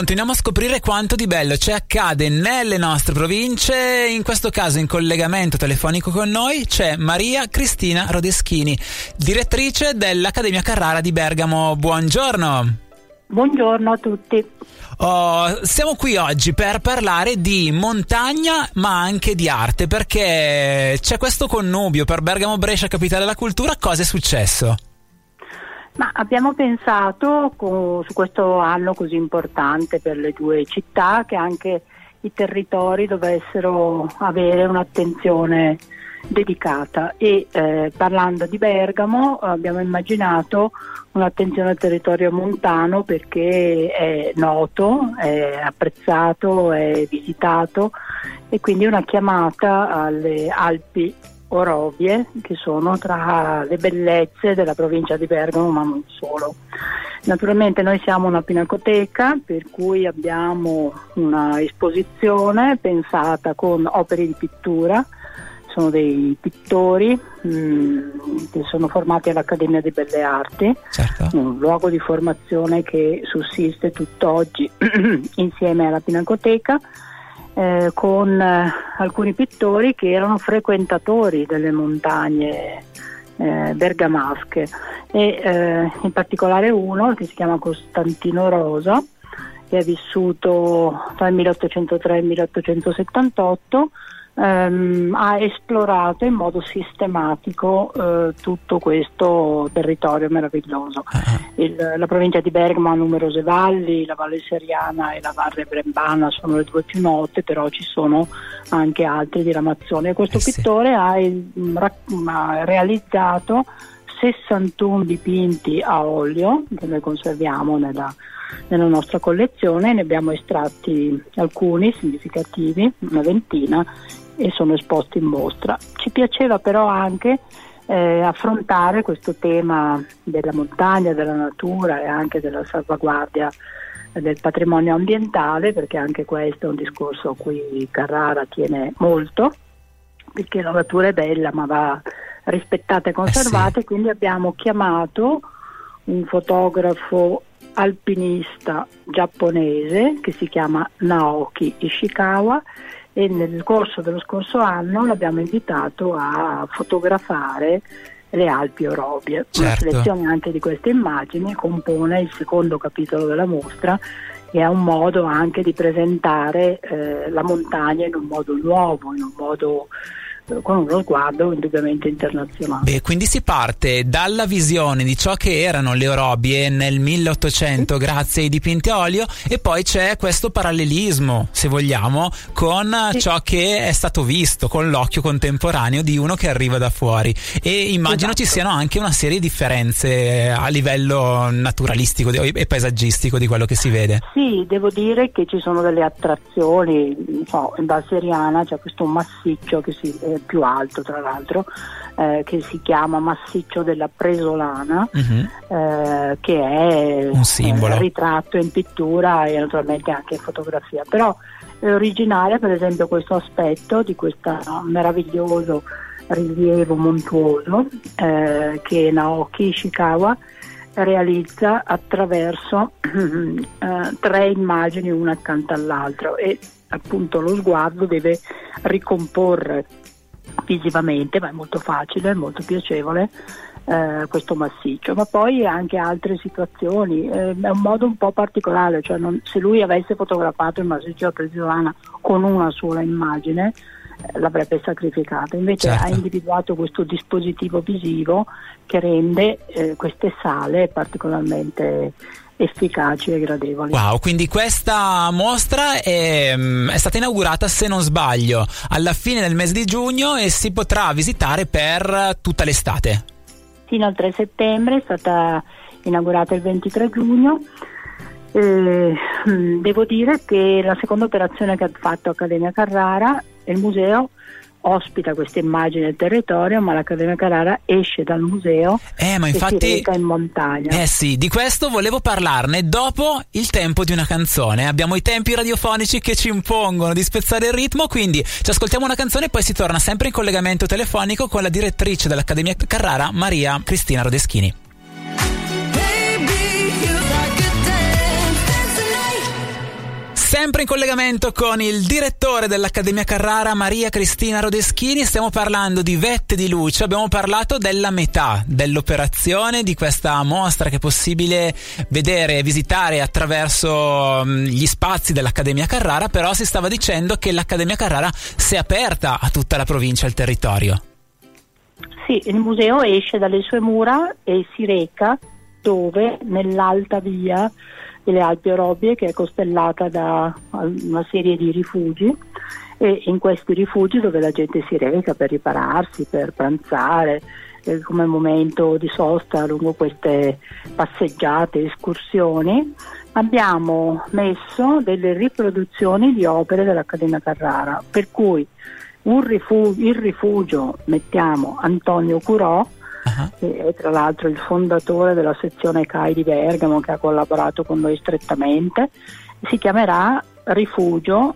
continuiamo a scoprire quanto di bello ci accade nelle nostre province. In questo caso, in collegamento telefonico con noi c'è Maria Cristina Rodeschini, direttrice dell'Accademia Carrara di Bergamo. Buongiorno. Buongiorno a tutti. Oh, siamo qui oggi per parlare di montagna ma anche di arte perché c'è questo connubio per Bergamo Brescia Capitale della Cultura. Cosa è successo? Ma abbiamo pensato con, su questo anno così importante per le due città che anche i territori dovessero avere un'attenzione dedicata. E eh, parlando di Bergamo abbiamo immaginato un'attenzione al territorio montano perché è noto, è apprezzato, è visitato e quindi una chiamata alle Alpi Orovie che sono tra le bellezze della provincia di Bergamo ma non solo. Naturalmente noi siamo una pinacoteca per cui abbiamo una esposizione pensata con opere di pittura sono dei pittori mh, mm, che sono formati all'Accademia di Belle Arti, certo. un luogo di formazione che sussiste tutt'oggi insieme alla Pinacoteca. Eh, con eh, alcuni pittori che erano frequentatori delle montagne eh, bergamasche. E eh, in particolare uno che si chiama Costantino Rosa che è vissuto tra il 1803 e il 1878 ehm, ha esplorato in modo sistematico eh, tutto questo territorio meraviglioso. Uh-huh. Il, la provincia di Bergamo ha numerose valli, la Valle Seriana e la Valle Brembana sono le due più note, però ci sono anche altre diramazioni. Questo eh pittore sì. ha, il, ha realizzato 61 dipinti a olio che noi conserviamo nella, nella nostra collezione, ne abbiamo estratti alcuni significativi, una ventina, e sono esposti in mostra. Ci piaceva però anche eh, affrontare questo tema della montagna, della natura e anche della salvaguardia del patrimonio ambientale, perché anche questo è un discorso a cui Carrara tiene molto, perché la natura è bella ma va rispettata e conservata, eh sì. quindi abbiamo chiamato un fotografo alpinista giapponese che si chiama Naoki Ishikawa e nel corso dello scorso anno l'abbiamo invitato a fotografare le Alpi Orobie. Certo. Una selezione anche di queste immagini compone il secondo capitolo della mostra e è un modo anche di presentare eh, la montagna in un modo nuovo, in un modo con uno sguardo indubbiamente internazionale. E quindi si parte dalla visione di ciò che erano le orobie nel 1800 sì. grazie ai dipinti a olio e poi c'è questo parallelismo, se vogliamo, con sì. ciò che è stato visto con l'occhio contemporaneo di uno che arriva da fuori e immagino esatto. ci siano anche una serie di differenze a livello naturalistico e paesaggistico di quello che si vede. Sì, devo dire che ci sono delle attrazioni, so, in Val Seriana c'è questo massiccio che si eh, più alto tra l'altro, eh, che si chiama Massiccio della Presolana, uh-huh. eh, che è un simbolo. ritratto in pittura e naturalmente anche in fotografia. Però è originale per esempio questo aspetto di questo meraviglioso rilievo montuoso eh, che Naoki Ishikawa realizza attraverso eh, tre immagini una accanto all'altra e appunto lo sguardo deve ricomporre visivamente, ma è molto facile, è molto piacevole eh, questo massiccio, ma poi anche altre situazioni, eh, è un modo un po' particolare, cioè non, se lui avesse fotografato il massiccio a Presolana con una sola immagine eh, l'avrebbe sacrificato, invece certo. ha individuato questo dispositivo visivo che rende eh, queste sale particolarmente efficaci e gradevoli. Wow, quindi questa mostra è, mm, è, stata inaugurata, se non sbaglio, alla fine del mese di giugno e si potrà visitare per tutta l'estate. Fino al 3 settembre è stata inaugurata il 23 giugno. Eh, devo dire che la seconda operazione che ha fatto Accademia Carrara è il museo ospita queste immagini del territorio, ma l'Accademia Carrara esce dal museo eh, ma infatti, e si in montagna. Eh sì, di questo volevo parlarne dopo il tempo di una canzone. Abbiamo i tempi radiofonici che ci impongono di spezzare il ritmo, quindi ci ascoltiamo una canzone e poi si torna sempre in collegamento telefonico con la direttrice dell'Accademia Carrara, Maria Cristina Rodeschini. Sempre in collegamento con il direttore dell'Accademia Carrara, Maria Cristina Rodeschini, stiamo parlando di vette di luce, abbiamo parlato della metà dell'operazione di questa mostra che è possibile vedere e visitare attraverso mm, gli spazi dell'Accademia Carrara, però si stava dicendo che l'Accademia Carrara si è aperta a tutta la provincia e al territorio. Sì, il museo esce dalle sue mura e si reca dove? Nell'alta via delle Alpi Orobie che è costellata da una serie di rifugi. E in questi rifugi dove la gente si reca per ripararsi, per pranzare, eh, come momento di sosta lungo queste passeggiate, escursioni, abbiamo messo delle riproduzioni di opere dell'Accademia Carrara, per cui rifugio, il rifugio mettiamo Antonio Curò, uh-huh. che è tra l'altro il fondatore della sezione CAI di Bergamo che ha collaborato con noi strettamente, si chiamerà Rifugio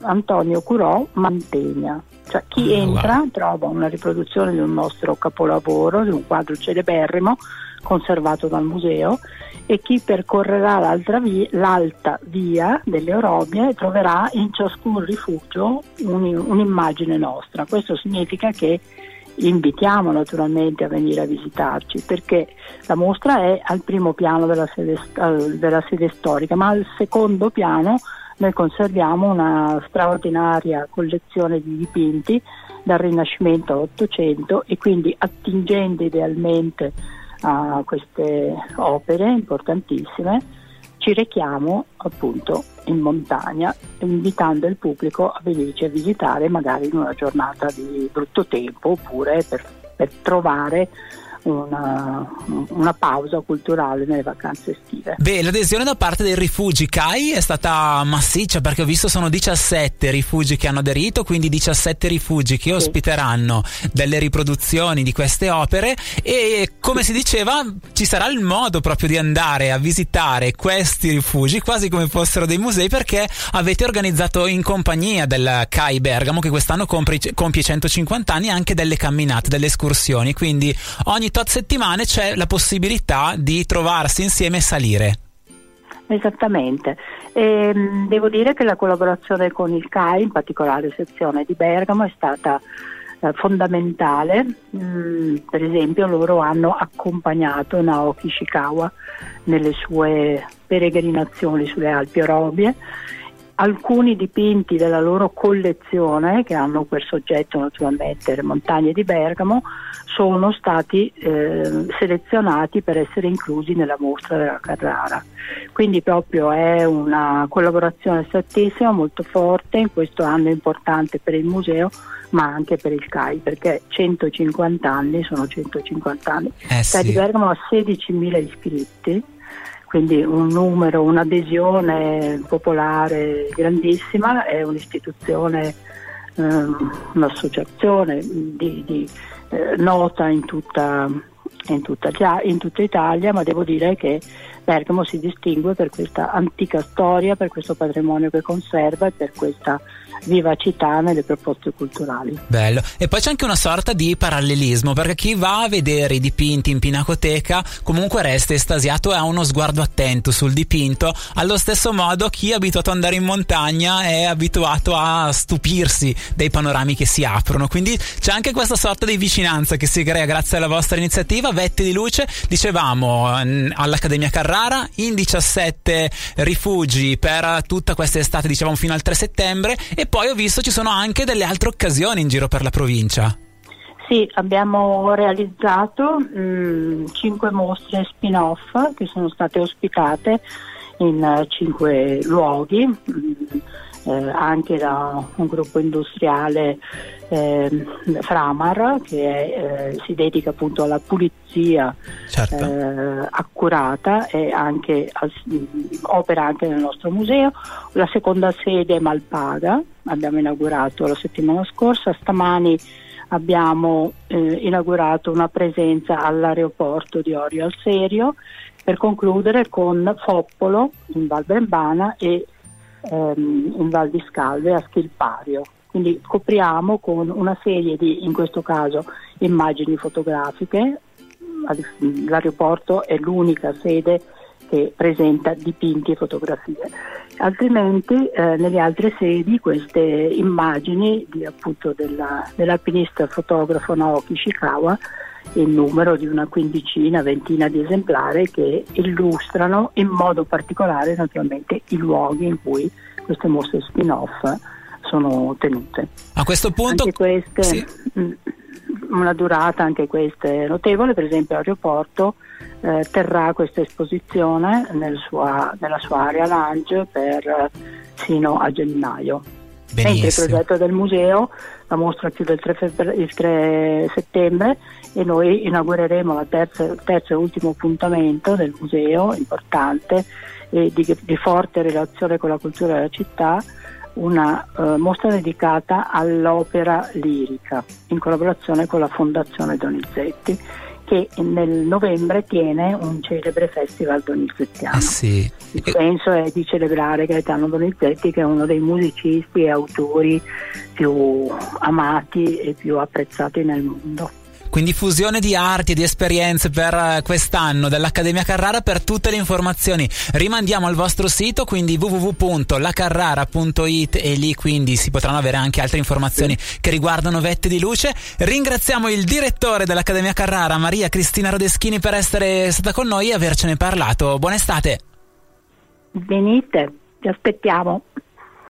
Antonio Curò Mantegna. Cioè chi oh, entra wow. trova una riproduzione di un nostro capolavoro, di un quadro celeberrimo conservato dal museo e chi percorrerà via, l'alta via delle Orobie troverà in ciascun rifugio un, un'immagine nostra. Questo significa che invitiamo naturalmente a venire a visitarci perché la mostra è al primo piano della sede, della sede storica, ma al secondo piano noi conserviamo una straordinaria collezione di dipinti dal Rinascimento all'Ottocento e quindi attingendo idealmente a queste opere importantissime ci rechiamo appunto in montagna invitando il pubblico a venirci a visitare magari in una giornata di brutto tempo oppure per, per trovare una, una, pausa culturale nelle vacanze estive. Beh, l'adesione da parte dei rifugi CAI è stata massiccia perché ho visto sono 17 rifugi che hanno aderito, quindi 17 rifugi che sì. ospiteranno delle riproduzioni di queste opere e come si diceva ci sarà il modo proprio di andare a visitare questi rifugi quasi come fossero dei musei perché avete organizzato in compagnia del CAI Bergamo che quest'anno compie 150 anni anche delle camminate, delle escursioni, quindi ogni tot settimane c'è la possibilità di trovarsi insieme e salire. Esattamente. E, ehm, devo dire che la collaborazione con il CAI, in particolare sezione di Bergamo, è stata eh, fondamentale. Mm, per esempio loro hanno accompagnato Naoki Ishikawa nelle sue peregrinazioni sulle Alpi Orobie alcuni dipinti della loro collezione, che hanno per soggetto naturalmente le montagne di Bergamo, sono stati eh, selezionati per essere inclusi nella mostra della Carrara. Quindi proprio è una collaborazione strettissima, molto forte, in questo anno importante per il museo, ma anche per il CAI, perché 150 anni sono 150 anni. Eh sì. CAI di Bergamo ha 16.000 iscritti quindi un numero, un'adesione popolare grandissima, è un'istituzione, ehm, un'associazione di, di eh, nota in tutta, in, tutta, in tutta Italia, ma devo dire che Bergamo si distingue per questa antica storia, per questo patrimonio che conserva e per questa vivacità nelle proposte culturali. Bello. E poi c'è anche una sorta di parallelismo, perché chi va a vedere i dipinti in pinacoteca comunque resta estasiato e ha uno sguardo attento sul dipinto, allo stesso modo chi è abituato ad andare in montagna è abituato a stupirsi dei panorami che si aprono. Quindi c'è anche questa sorta di vicinanza che si crea grazie alla vostra iniziativa. Vette di luce, dicevamo all'Accademia Carrara, in 17 rifugi per tutta questa estate, dicevamo fino al 3 settembre e poi ho visto ci sono anche delle altre occasioni in giro per la provincia. Sì, abbiamo realizzato mh, mm, cinque mostre spin-off che sono state ospitate in uh, cinque luoghi, mh, mm, eh, anche da un gruppo industriale eh, Framar che eh, si dedica appunto alla pulizia certo. eh, accurata e anche, al, opera anche nel nostro museo. La seconda sede è Malpaga, abbiamo inaugurato la settimana scorsa, stamani abbiamo eh, inaugurato una presenza all'aeroporto di Orio al Serio per concludere con Foppolo in Val Brembana e ehm, in Val di Scalve a Schilpario. Quindi copriamo con una serie di, in questo caso, immagini fotografiche. L'aeroporto è l'unica sede che presenta dipinti e fotografie. Altrimenti eh, nelle altre sedi queste immagini di, appunto, della, dell'alpinista fotografo Naoki Shikawa il numero di una quindicina, ventina di esemplari che illustrano in modo particolare naturalmente i luoghi in cui queste mostre spin-off sono tenute. A questo punto... Anche queste, sì. Mm, una durata anche questa notevole, per esempio l'aeroporto eh, terrà questa esposizione nel sua, nella sua area lounge per eh, fino a gennaio. Benissimo. Mentre il progetto del museo, la mostra chiude il 3, febbre, il 3 settembre e noi inaugureremo il terzo, e ultimo appuntamento del museo, importante, e di, di forte relazione con la cultura della città, una uh, mostra dedicata all'opera lirica in collaborazione con la Fondazione Donizetti che nel novembre tiene un celebre festival donizettiano. Eh sì. Il senso è di celebrare Gaetano Donizetti che è uno dei musicisti e autori più amati e più apprezzati nel mondo. Quindi fusione di arti e di esperienze per eh, quest'anno dell'Accademia Carrara per tutte le informazioni. Rimandiamo al vostro sito, quindi www.lacarrara.it e lì quindi si potranno avere anche altre informazioni che riguardano vette di luce. Ringraziamo il direttore dell'Accademia Carrara, Maria Cristina Rodeschini, per essere stata con noi e avercene parlato. Buona estate. Venite, ti aspettiamo.